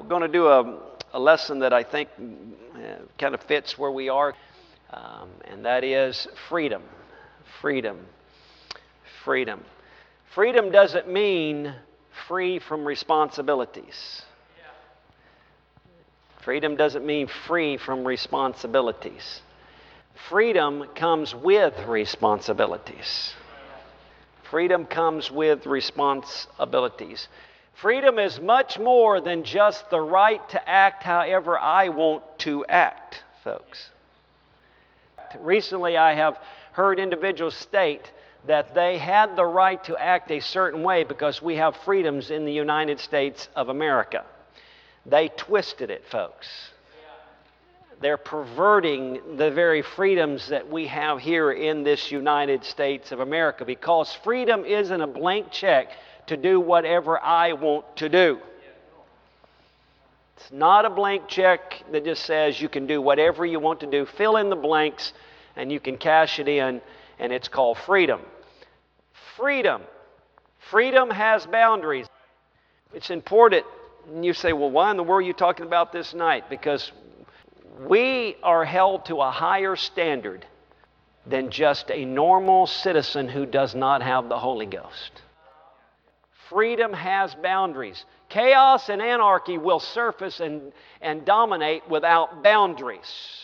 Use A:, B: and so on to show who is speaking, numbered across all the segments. A: I'm going to do a, a lesson that I think uh, kind of fits where we are, um, and that is freedom. Freedom. Freedom. Freedom doesn't mean free from responsibilities. Freedom doesn't mean free from responsibilities. Freedom comes with responsibilities. Freedom comes with responsibilities. Freedom is much more than just the right to act however I want to act, folks. Recently, I have heard individuals state that they had the right to act a certain way because we have freedoms in the United States of America. They twisted it, folks. They're perverting the very freedoms that we have here in this United States of America because freedom isn't a blank check to do whatever I want to do. It's not a blank check that just says you can do whatever you want to do. Fill in the blanks and you can cash it in, and it's called freedom. Freedom. Freedom has boundaries. It's important. And you say, well, why in the world are you talking about this night? Because we are held to a higher standard than just a normal citizen who does not have the Holy Ghost. Freedom has boundaries. Chaos and anarchy will surface and, and dominate without boundaries.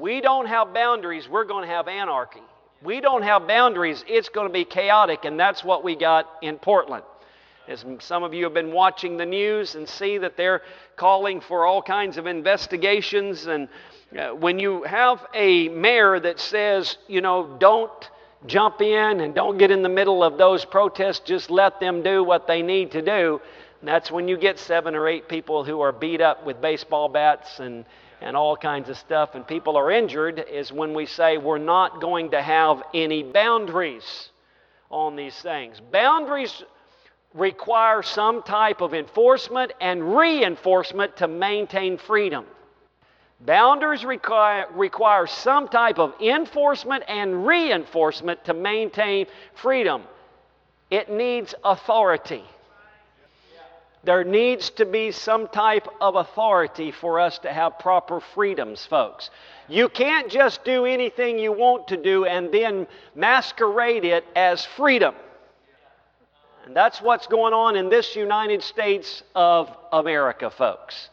A: We don't have boundaries, we're going to have anarchy. We don't have boundaries, it's going to be chaotic, and that's what we got in Portland. As some of you have been watching the news and see that they're calling for all kinds of investigations, and uh, when you have a mayor that says, you know, don't jump in and don't get in the middle of those protests. Just let them do what they need to do. And that's when you get seven or eight people who are beat up with baseball bats and, and all kinds of stuff, and people are injured, is when we say we're not going to have any boundaries on these things. Boundaries require some type of enforcement and reinforcement to maintain freedom. Boundaries require, require some type of enforcement and reinforcement to maintain freedom. It needs authority. There needs to be some type of authority for us to have proper freedoms, folks. You can't just do anything you want to do and then masquerade it as freedom. And that's what's going on in this United States of America, folks.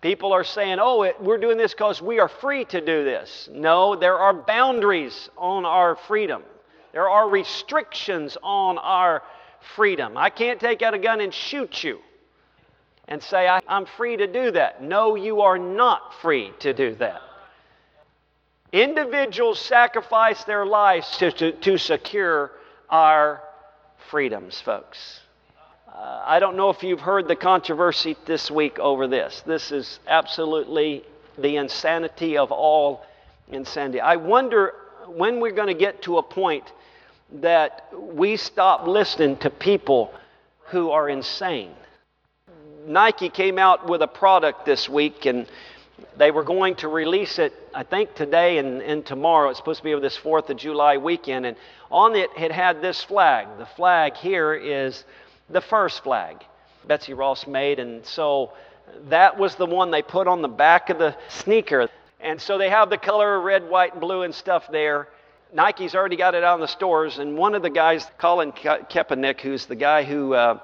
A: People are saying, oh, it, we're doing this because we are free to do this. No, there are boundaries on our freedom, there are restrictions on our freedom. I can't take out a gun and shoot you and say, I, am free to do that. No, you are not free to do that. Individuals sacrifice their lives to, to, to secure our freedoms, folks. Uh, I don't know if you've heard the controversy this week over this. This is absolutely the insanity of all insanity. I wonder when we're going to get to a point that we stop listening to people who are insane. Nike came out with a product this week and they were going to release it, I think, today and, and tomorrow. It's supposed to be over this 4th of July weekend. And on it, it had this flag. The flag here is the first flag Betsy Ross made. And so that was the one they put on the back of the sneaker. And so they have the color red, white, and blue and stuff there. Nike's already got it out in the stores. And one of the guys, Colin Kaepernick, who's the guy who uh,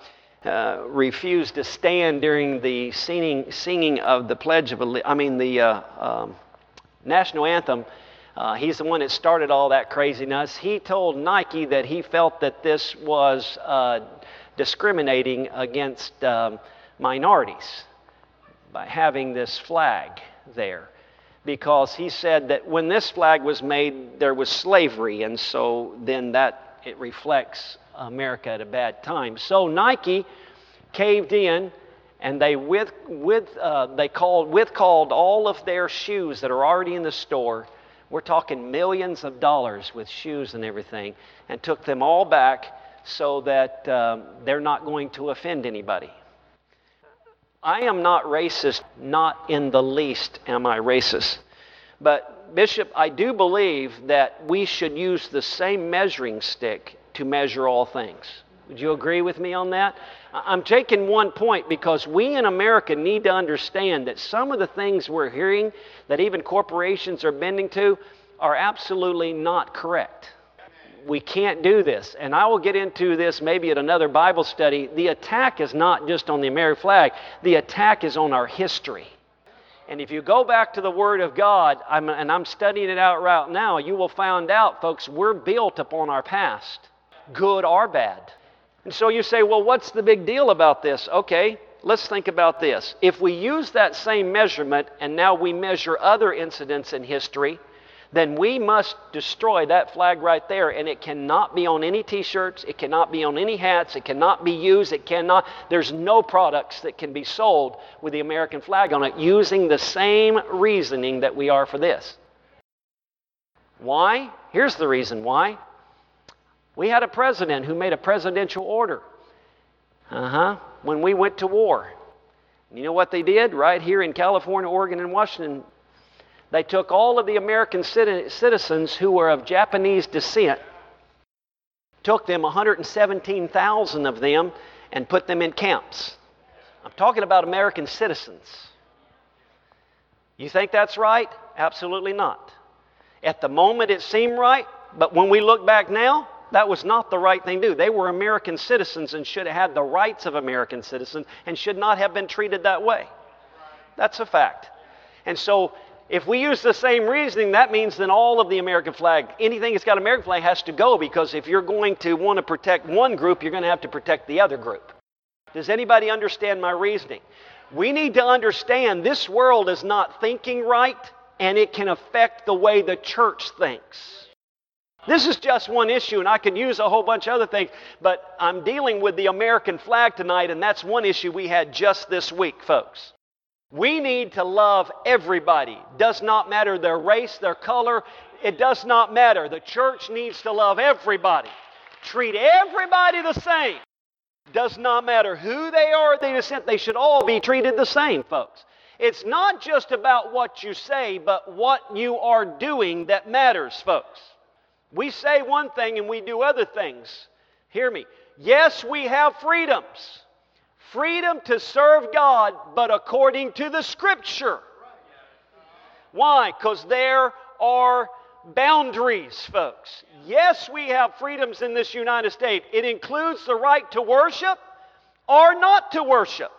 A: uh, refused to stand during the singing, singing of the Pledge of Allegiance, I mean, the uh, um, national anthem. Uh, he's the one that started all that craziness. He told Nike that he felt that this was uh, discriminating against um, minorities by having this flag there because he said that when this flag was made, there was slavery, and so then that it reflects America at a bad time. So Nike caved in, and they with with uh, they called with called all of their shoes that are already in the store. We're talking millions of dollars with shoes and everything, and took them all back so that um, they're not going to offend anybody. I am not racist, not in the least am I racist. But, Bishop, I do believe that we should use the same measuring stick to measure all things. Would you agree with me on that? I'm taking one point because we in America need to understand that some of the things we're hearing that even corporations are bending to are absolutely not correct we can't do this. And I will get into this maybe at another Bible study. The attack is not just on the American flag, the attack is on our history. And if you go back to the Word of God, I'm, and I'm studying it out right now, you will find out, folks, we're built upon our past, good or bad. And so you say, well, what's the big deal about this? Okay, let's think about this. If we use that same measurement and now we measure other incidents in history, then we must destroy that flag right there. And it cannot be on any t shirts, it cannot be on any hats, it cannot be used, it cannot. There's no products that can be sold with the American flag on it using the same reasoning that we are for this. Why? Here's the reason why. We had a president who made a presidential order. Uh huh. When we went to war. You know what they did right here in California, Oregon, and Washington? They took all of the American citizens who were of Japanese descent, took them, 117,000 of them, and put them in camps. I'm talking about American citizens. You think that's right? Absolutely not. At the moment, it seemed right, but when we look back now, that was not the right thing to do. They were American citizens and should have had the rights of American citizens and should not have been treated that way. That's a fact. And so if we use the same reasoning, that means then all of the American flag, anything that's got American flag, has to go because if you're going to want to protect one group, you're going to have to protect the other group. Does anybody understand my reasoning? We need to understand this world is not thinking right and it can affect the way the church thinks. This is just one issue, and I could use a whole bunch of other things, but I'm dealing with the American flag tonight, and that's one issue we had just this week, folks. We need to love everybody. Does not matter their race, their color, it does not matter. The church needs to love everybody. Treat everybody the same. Does not matter who they are, they descent, they should all be treated the same, folks. It's not just about what you say, but what you are doing that matters, folks. We say one thing and we do other things. Hear me. Yes, we have freedoms freedom to serve God, but according to the scripture. Why? Because there are boundaries, folks. Yes, we have freedoms in this United States. It includes the right to worship or not to worship.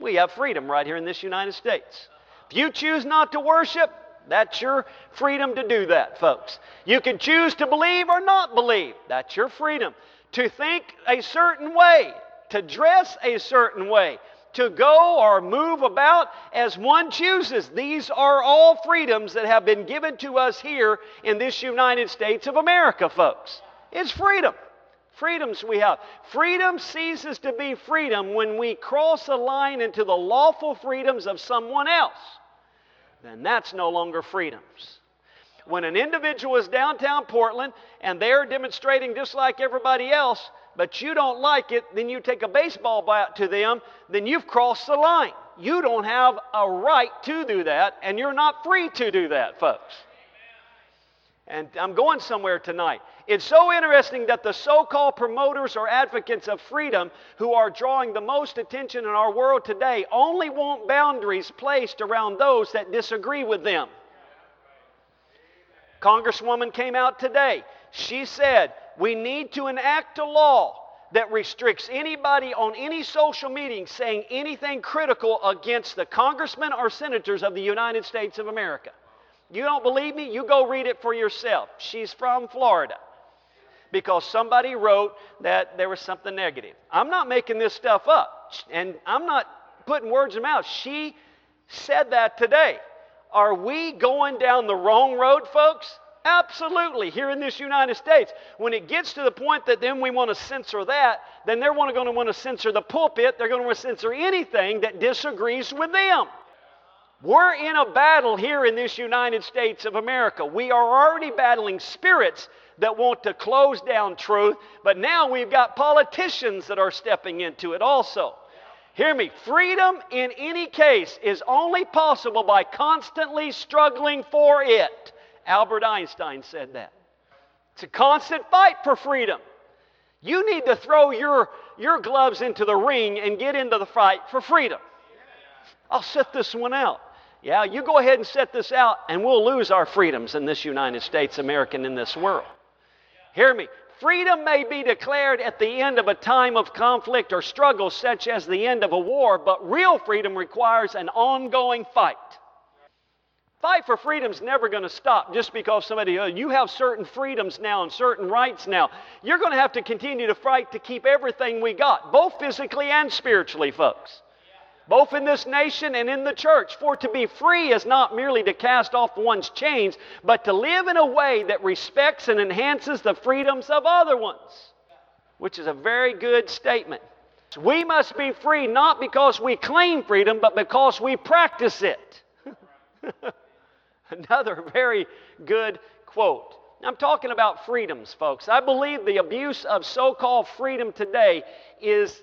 A: We have freedom right here in this United States. If you choose not to worship, that's your freedom to do that, folks. You can choose to believe or not believe. That's your freedom. To think a certain way, to dress a certain way, to go or move about as one chooses. These are all freedoms that have been given to us here in this United States of America, folks. It's freedom. Freedoms we have. Freedom ceases to be freedom when we cross a line into the lawful freedoms of someone else. Then that's no longer freedoms when an individual is downtown Portland and they're demonstrating just like everybody else, but you don't like it, then you take a baseball bat to them, then you've crossed the line. You don't have a right to do that, and you're not free to do that, folks. And I'm going somewhere tonight. It's so interesting that the so called promoters or advocates of freedom who are drawing the most attention in our world today only want boundaries placed around those that disagree with them. Congresswoman came out today. She said, We need to enact a law that restricts anybody on any social meeting saying anything critical against the congressmen or senators of the United States of America. You don't believe me? You go read it for yourself. She's from Florida because somebody wrote that there was something negative. I'm not making this stuff up, and I'm not putting words in mouth. She said that today. Are we going down the wrong road, folks? Absolutely, here in this United States. When it gets to the point that then we want to censor that, then they're going to want to censor the pulpit. They're going to want to censor anything that disagrees with them. We're in a battle here in this United States of America. We are already battling spirits that want to close down truth, but now we've got politicians that are stepping into it also. Hear me. Freedom in any case is only possible by constantly struggling for it. Albert Einstein said that. It's a constant fight for freedom. You need to throw your, your gloves into the ring and get into the fight for freedom. I'll set this one out. Yeah, you go ahead and set this out, and we'll lose our freedoms in this United States, American, in this world. Hear me. Freedom may be declared at the end of a time of conflict or struggle, such as the end of a war, but real freedom requires an ongoing fight. Fight for freedom's never going to stop just because somebody, oh, you have certain freedoms now and certain rights now. You're going to have to continue to fight to keep everything we got, both physically and spiritually, folks both in this nation and in the church. For to be free is not merely to cast off one's chains, but to live in a way that respects and enhances the freedoms of other ones, which is a very good statement. We must be free not because we claim freedom, but because we practice it. Another very good quote. I'm talking about freedoms, folks. I believe the abuse of so called freedom today is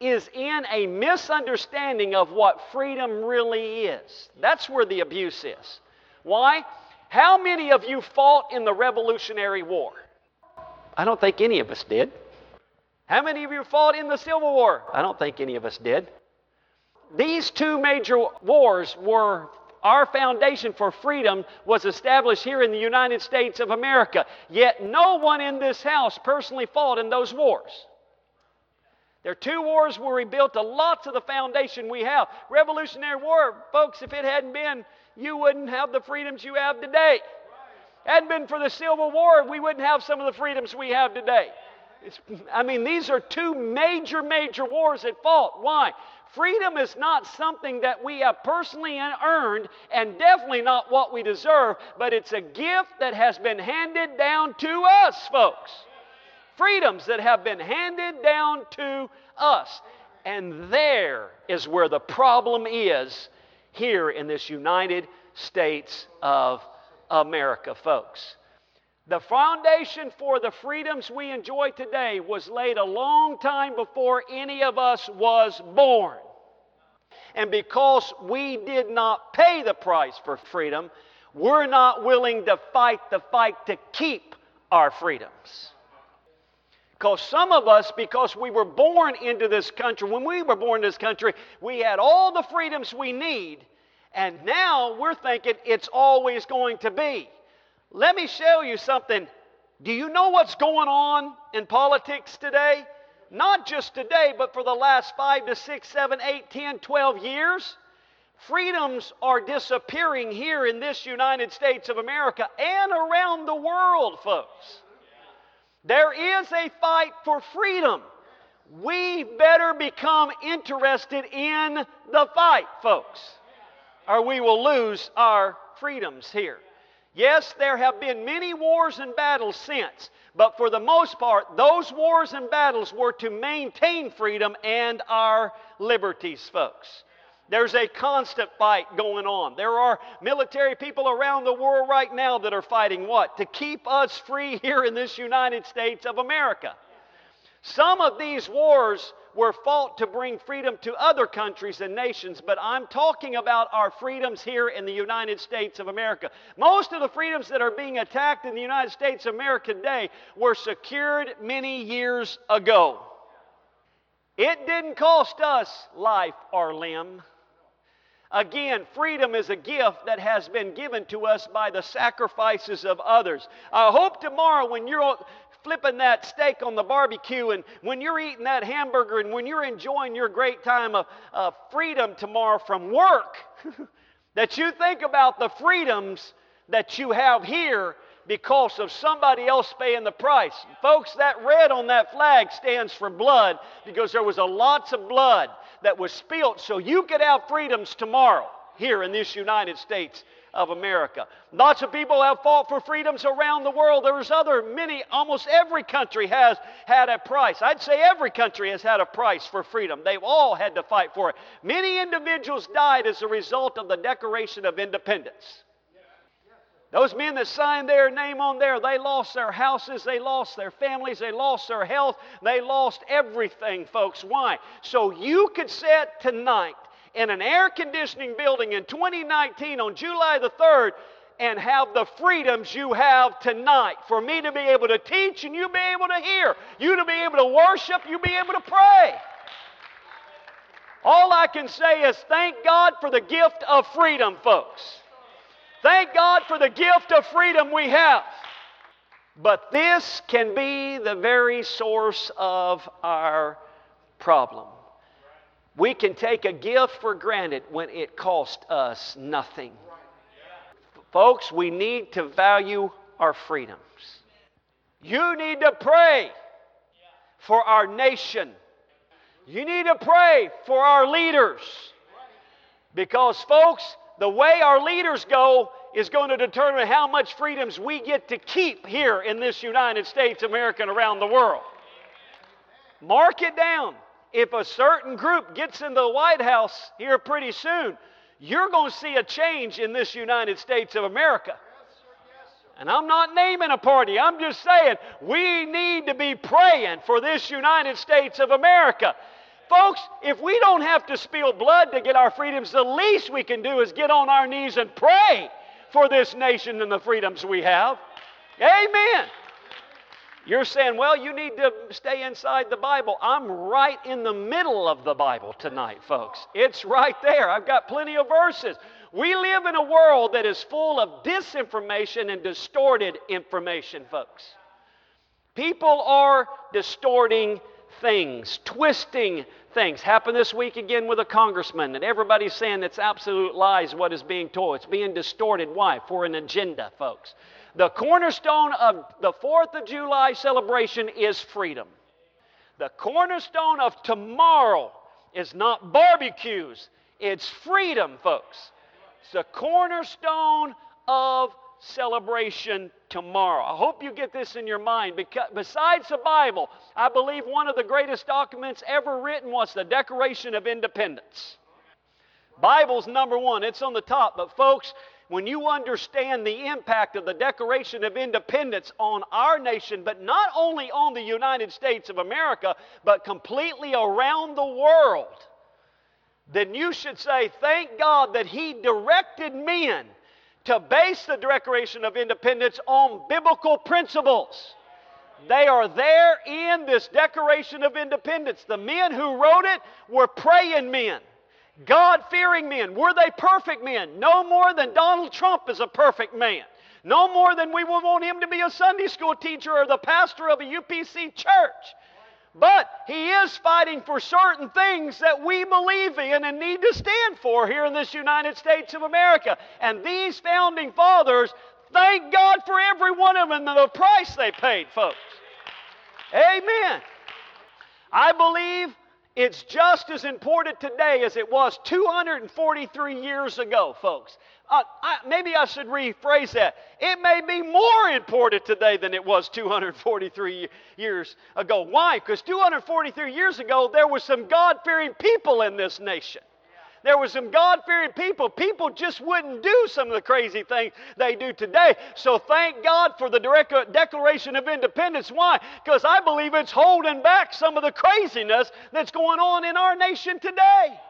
A: is in a misunderstanding of what freedom really is. That's where the abuse is. Why? How many of you fought in the Revolutionary War? I don't think any of us did. How many of you fought in the Civil War? I don't think any of us did. These two major wars were our foundation for freedom was established here in the United States of America. Yet no one in this house personally fought in those wars. There are two wars where we built a lots of the foundation we have. Revolutionary War, folks, if it hadn't been, you wouldn't have the freedoms you have today. Hadn't been for the Civil War, we wouldn't have some of the freedoms we have today. It's, I mean, these are two major, major wars at fault. Why? Freedom is not something that we have personally earned and definitely not what we deserve, but it's a gift that has been handed down to us, folks freedoms that have been handed down to us. And there is where the problem is here in this United States of America, folks. The foundation for the freedoms we enjoy today was laid a long time before any of us was born. And because we did not pay the price for freedom, we're not willing to fight the fight to keep our freedoms. Because some of us, because we were born into this country, when we were born in this country, we had all the freedoms we need, and now we're thinking it's always going to be. Let me show you something. Do you know what's going on in politics today? Not just today, but for the last five to six, seven, eight, ten, twelve years. Freedoms are disappearing here in this United States of America and around the world, folks. There is a fight for freedom. We better become interested in the fight, folks, or we will lose our freedoms here. Yes, there have been many wars and battles since, but for the most part, those wars and battles were to maintain freedom and our liberties, folks. There's a constant fight going on. There are military people around the world right now that are fighting what? To keep us free here in this United States of America. Some of these wars were fought to bring freedom to other countries and nations, but I'm talking about our freedoms here in the United States of America. Most of the freedoms that are being attacked in the United States of America today were secured many years ago. It didn't cost us life or limb. Again, freedom is a gift that has been given to us by the sacrifices of others. I hope tomorrow when you're flipping that steak on the barbecue and when you're eating that hamburger and when you're enjoying your great time of, of freedom tomorrow from work, that you think about the freedoms that you have here because of somebody else paying the price. Folks, that red on that flag stands for blood because there was a lots of blood that was spilled so you could have freedoms tomorrow here in this United States of America. Lots of people have fought for freedoms around the world. There's other many, almost every country has had a price. I'd say every country has had a price for freedom. They've all had to fight for it. Many individuals died as a result of the Declaration of Independence. Those men that signed their name on there, they lost their houses, they lost their families, they lost their health, they lost everything, folks. Why? So you could sit tonight in an air conditioning building in 2019 on July the 3rd and have the freedoms you have tonight for me to be able to teach and you be able to hear, you to be able to worship, you be able to pray. All I can say is thank God for the gift of freedom, folks. Thank God for the gift of freedom we have. But this can be the very source of our problem. We can take a gift for granted when it cost us nothing. Folks, we need to value our freedoms. You need to pray for our nation. You need to pray for our leaders. Because, folks, the way our leaders go is going to determine how much freedoms we get to keep here in this United States, America, and around the world. Mark it down. If a certain group gets into the White House here pretty soon, you're going to see a change in this United States of America. And I'm not naming a party, I'm just saying we need to be praying for this United States of America. Folks, if we don't have to spill blood to get our freedoms, the least we can do is get on our knees and pray for this nation and the freedoms we have. Amen. You're saying, well, you need to stay inside the Bible. I'm right in the middle of the Bible tonight, folks. It's right there. I've got plenty of verses. We live in a world that is full of disinformation and distorted information, folks. People are distorting things, twisting things. Happened this week again with a congressman, and everybody's saying it's absolute lies what is being told. It's being distorted. Why? For an agenda, folks. The cornerstone of the 4th of July celebration is freedom. The cornerstone of tomorrow is not barbecues, it's freedom, folks. It's the cornerstone of celebration tomorrow. I hope you get this in your mind because besides the Bible, I believe one of the greatest documents ever written was the Declaration of Independence. Bible's number 1, it's on the top, but folks, when you understand the impact of the Declaration of Independence on our nation, but not only on the United States of America, but completely around the world, then you should say, Thank God that He directed men to base the Declaration of Independence on biblical principles. They are there in this Declaration of Independence. The men who wrote it were praying men, God fearing men. Were they perfect men? No more than Donald Trump is a perfect man. No more than we would want him to be a Sunday school teacher or the pastor of a UPC church. But he is fighting for certain things that we believe in and need to stand for here in this United States of America. And these founding fathers, thank God for every one of them and the price they paid, folks. Amen. I believe it's just as important today as it was 243 years ago, folks. Uh, I, maybe I should rephrase that. It may be more important today than it was 243 years ago. Why? Because 243 years ago, there were some God fearing people in this nation. There were some God fearing people. People just wouldn't do some of the crazy things they do today. So thank God for the Declaration of Independence. Why? Because I believe it's holding back some of the craziness that's going on in our nation today.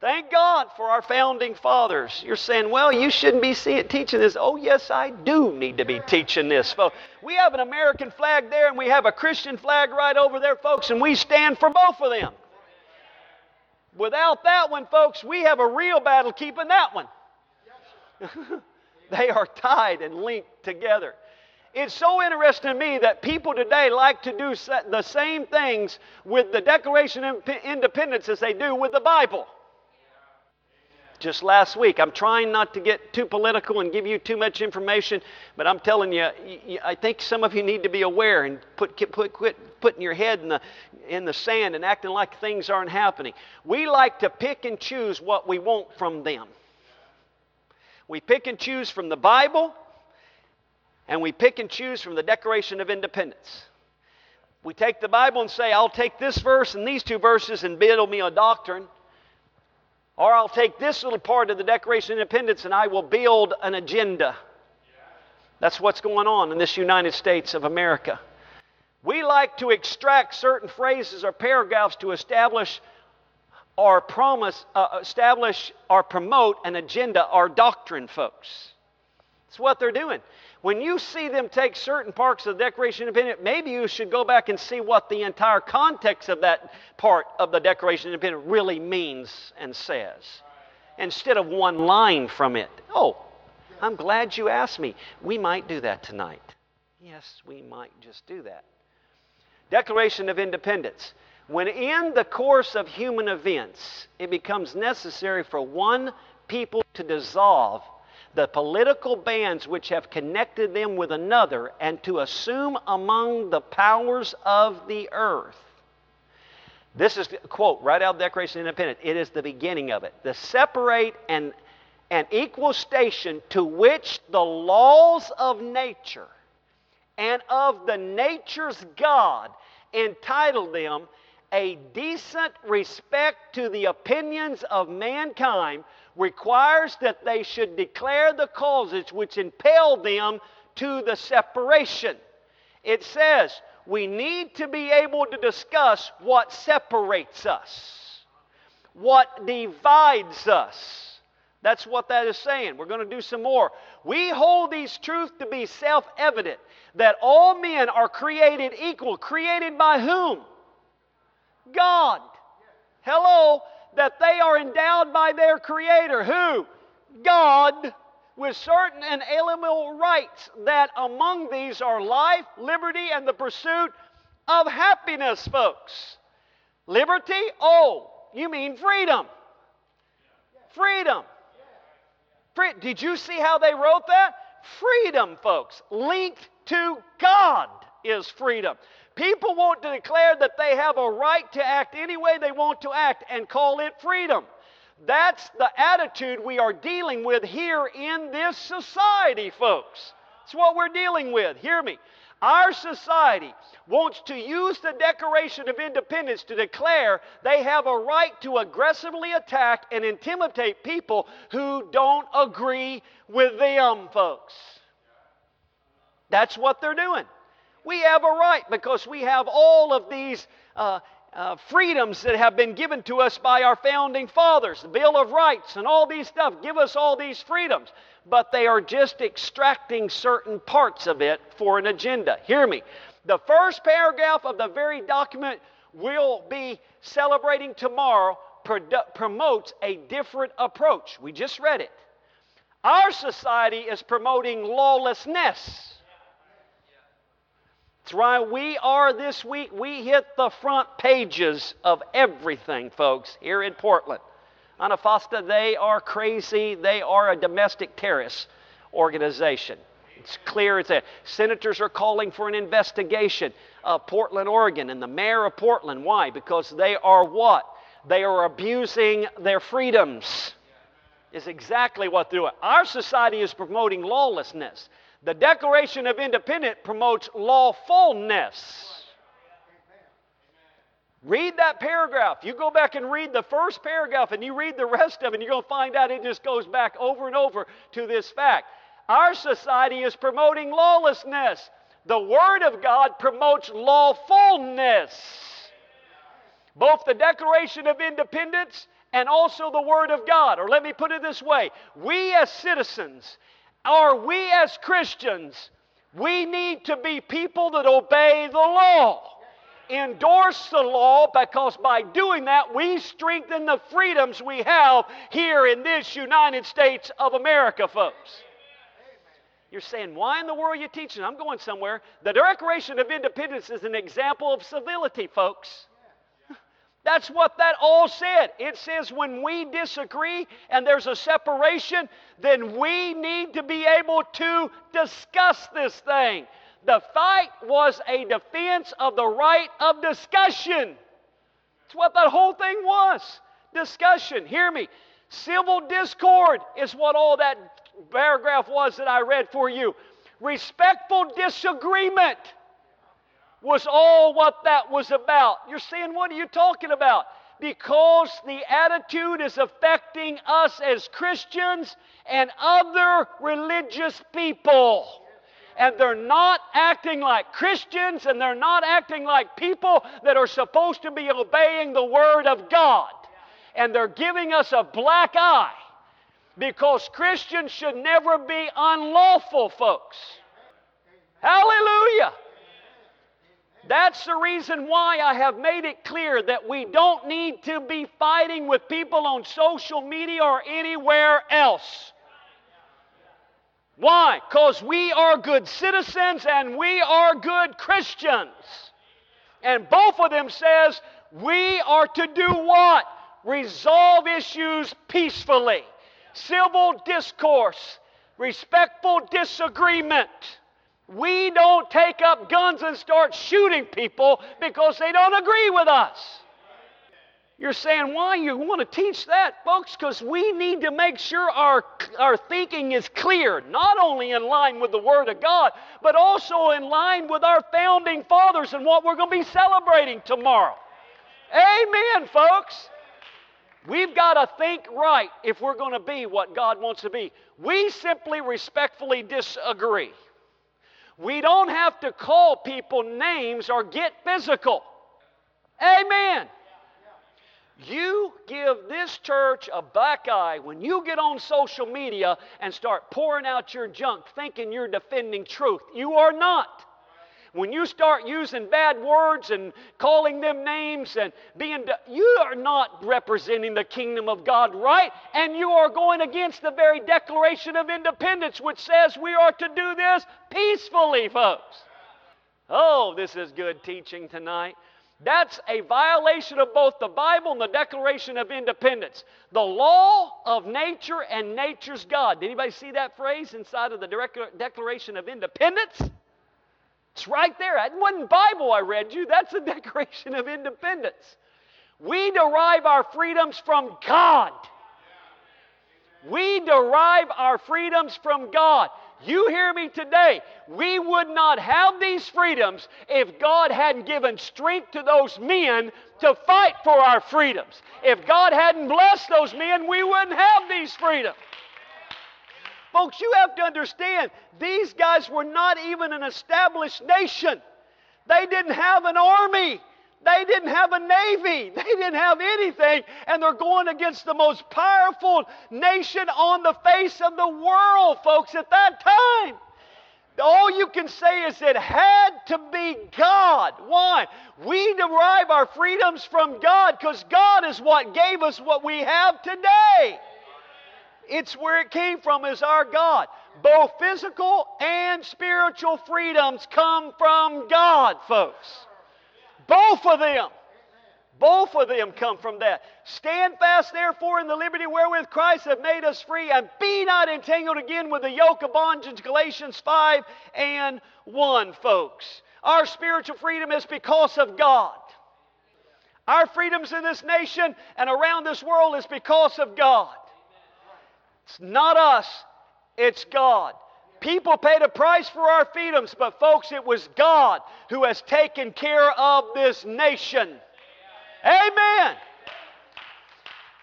A: Thank God for our founding fathers. You're saying, well, you shouldn't be teaching this. Oh, yes, I do need to be teaching this, folks. We have an American flag there and we have a Christian flag right over there, folks, and we stand for both of them. Without that one, folks, we have a real battle keeping that one. they are tied and linked together. It's so interesting to me that people today like to do the same things with the Declaration of Independence as they do with the Bible just last week. I'm trying not to get too political and give you too much information, but I'm telling you, I think some of you need to be aware and put, put, quit putting your head in the, in the sand and acting like things aren't happening. We like to pick and choose what we want from them. We pick and choose from the Bible, and we pick and choose from the Declaration of Independence. We take the Bible and say, I'll take this verse and these two verses and build me a doctrine. Or I'll take this little part of the Declaration of Independence and I will build an agenda. That's what's going on in this United States of America. We like to extract certain phrases or paragraphs to establish or promise, uh, establish or promote an agenda or doctrine, folks. That's what they're doing when you see them take certain parts of the Declaration of Independence, maybe you should go back and see what the entire context of that part of the Declaration of Independence really means and says, instead of one line from it. Oh, I'm glad you asked me. We might do that tonight. Yes, we might just do that. Declaration of Independence. When in the course of human events, it becomes necessary for one people to dissolve the political bands which have connected them with another, and to assume among the powers of the earth. This is quote right out of the Declaration of Independence. It is the beginning of it. The separate and an equal station to which the laws of nature and of the nature's God entitle them a decent respect to the opinions of mankind requires that they should declare the causes which impel them to the separation. It says, we need to be able to discuss what separates us, what divides us. That's what that is saying. We're going to do some more. We hold these truths to be self evident that all men are created equal. Created by whom? God. Hello? that they are endowed by their Creator, who? God, with certain inalienable rights, that among these are life, liberty, and the pursuit of happiness, folks. Liberty? Oh, you mean freedom. Freedom. Free- Did you see how they wrote that? Freedom, folks, linked to God is freedom. People want to declare that they have a right to act any way they want to act and call it freedom. That's the attitude we are dealing with here in this society, folks. It's what we're dealing with. Hear me. Our society wants to use the Declaration of Independence to declare they have a right to aggressively attack and intimidate people who don't agree with them, folks. That's what they're doing. We have a right because we have all of these uh, uh, freedoms that have been given to us by our founding fathers, the Bill of Rights, and all these stuff give us all these freedoms, but they are just extracting certain parts of it for an agenda. Hear me. The first paragraph of the very document we'll be celebrating tomorrow promotes a different approach. We just read it. Our society is promoting lawlessness. That's why we are this week, we hit the front pages of everything, folks, here in Portland. Antifa, they are crazy. They are a domestic terrorist organization. It's clear it's there. Senators are calling for an investigation of Portland, Oregon, and the mayor of Portland. Why? Because they are what? They are abusing their freedoms. Is exactly what they're doing. Our society is promoting lawlessness. The Declaration of Independence promotes lawfulness. Read that paragraph. You go back and read the first paragraph and you read the rest of it, and you're going to find out it just goes back over and over to this fact. Our society is promoting lawlessness. The Word of God promotes lawfulness. Both the Declaration of Independence and also the Word of God. Or let me put it this way we as citizens are we as Christians, we need to be people that obey the law endorse the law because by doing that we strengthen the freedoms we have here in this United States of America, folks. You're saying, why in the world are you teaching? I'm going somewhere. The Declaration of Independence is an example of civility, folks. That's what that all said. It says when we disagree and there's a separation, then we need to be able to discuss this thing. The fight was a defense of the right of discussion. It's what that whole thing was discussion. Hear me. Civil discord is what all that paragraph was that I read for you. Respectful disagreement was all what that was about. You're saying, what are you talking about? Because the attitude is affecting us as Christians and other religious people. And they're not acting like Christians and they're not acting like people that are supposed to be obeying the Word of God. And they're giving us a black eye because Christians should never be unlawful, folks. Hallelujah. That's the reason why I have made it clear that we don't need to be fighting with people on social media or anywhere else. Why? Because we are good citizens and we are good Christians. And both of them says we are to do what? Resolve issues peacefully. Civil discourse, respectful disagreement. We don't take up guns and start shooting people because they don't agree with us. You're saying, why you want to teach that, folks? Because we need to make sure our, our thinking is clear, not only in line with the Word of God, but also in line with our founding fathers and what we're going to be celebrating tomorrow. Amen, folks. We've got to think right if we're going to be what God wants to be. We simply respectfully disagree. We don't have to call people names or get physical. Amen. You give this church a black eye when you get on social media and start pouring out your junk thinking you're defending truth. You are not. When you start using bad words and calling them names and being, you are not representing the kingdom of God right, and you are going against the very Declaration of Independence, which says we are to do this peacefully, folks. Oh, this is good teaching tonight. That's a violation of both the Bible and the Declaration of Independence. The law of nature and nature's God. Did anybody see that phrase inside of the Declaration of Independence? It's right there. That wasn't Bible I read you. That's the Declaration of Independence. We derive our freedoms from God. We derive our freedoms from God. You hear me today. We would not have these freedoms if God hadn't given strength to those men to fight for our freedoms. If God hadn't blessed those men, we wouldn't have these freedoms. Folks, you have to understand, these guys were not even an established nation. They didn't have an army. They didn't have a navy. They didn't have anything. And they're going against the most powerful nation on the face of the world, folks, at that time. All you can say is it had to be God. Why? We derive our freedoms from God because God is what gave us what we have today. It's where it came from, is our God. Both physical and spiritual freedoms come from God, folks. Both of them. Both of them come from that. Stand fast, therefore, in the liberty wherewith Christ hath made us free, and be not entangled again with the yoke of bondage. Galatians 5 and 1, folks. Our spiritual freedom is because of God. Our freedoms in this nation and around this world is because of God. It's not us, it's God. People paid a price for our freedoms, but folks, it was God who has taken care of this nation. Amen.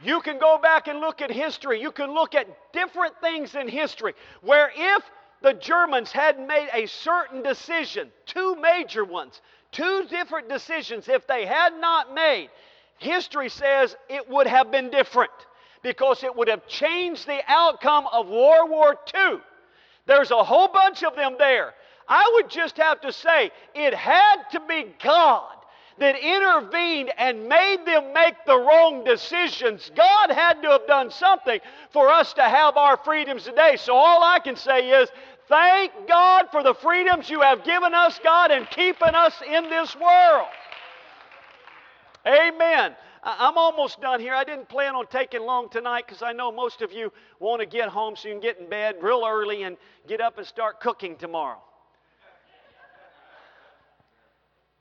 A: You can go back and look at history. You can look at different things in history where if the Germans had made a certain decision, two major ones, two different decisions, if they had not made, history says it would have been different because it would have changed the outcome of World War II. There's a whole bunch of them there. I would just have to say it had to be God that intervened and made them make the wrong decisions. God had to have done something for us to have our freedoms today. So all I can say is thank God for the freedoms you have given us, God, and keeping us in this world. Amen. I'm almost done here. I didn't plan on taking long tonight because I know most of you want to get home so you can get in bed real early and get up and start cooking tomorrow.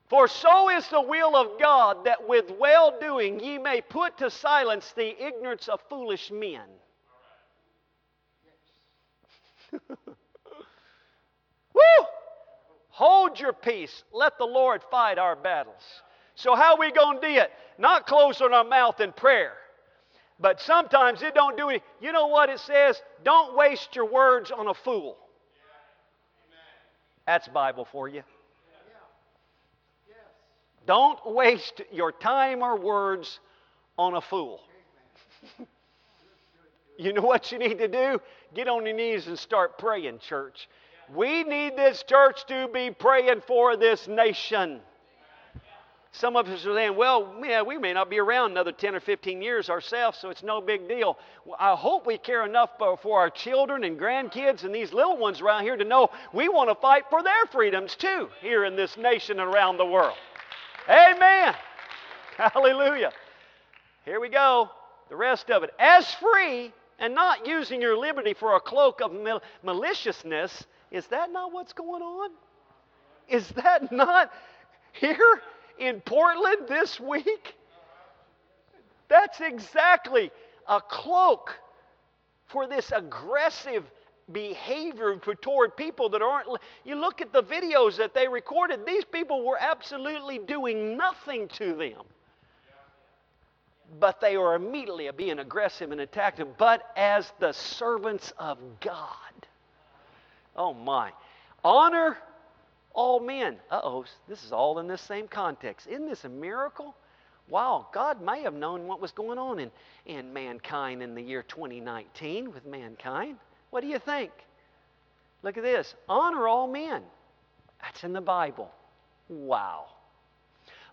A: For so is the will of God that with well doing ye may put to silence the ignorance of foolish men. Woo! Hold your peace. Let the Lord fight our battles. So how we going to do it? Not closing our mouth in prayer. But sometimes it don't do any. You know what it says? Don't waste your words on a fool. That's Bible for you. Don't waste your time or words on a fool. you know what you need to do? Get on your knees and start praying, church. We need this church to be praying for this nation. Some of us are saying, well, yeah, we may not be around another 10 or 15 years ourselves, so it's no big deal. Well, I hope we care enough for our children and grandkids and these little ones around here to know we want to fight for their freedoms too here in this nation and around the world. Amen. Hallelujah. Here we go. The rest of it. As free and not using your liberty for a cloak of mal- maliciousness, is that not what's going on? Is that not here? in Portland this week? That's exactly a cloak for this aggressive behavior toward people that aren't. You look at the videos that they recorded, these people were absolutely doing nothing to them. But they are immediately being aggressive and attacking them. But as the servants of God, oh my, honor all men. Uh oh, this is all in this same context. Isn't this a miracle? Wow, God may have known what was going on in, in mankind in the year 2019 with mankind. What do you think? Look at this honor all men. That's in the Bible. Wow.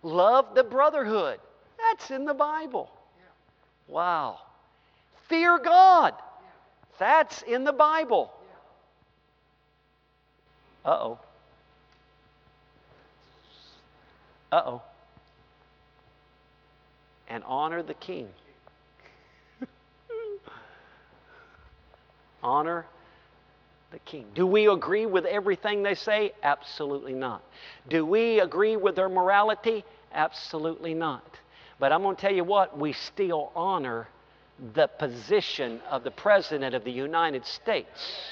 A: Love the brotherhood. That's in the Bible. Wow. Fear God. That's in the Bible. Uh oh. Uh oh. And honor the king. honor the king. Do we agree with everything they say? Absolutely not. Do we agree with their morality? Absolutely not. But I'm going to tell you what, we still honor the position of the President of the United States.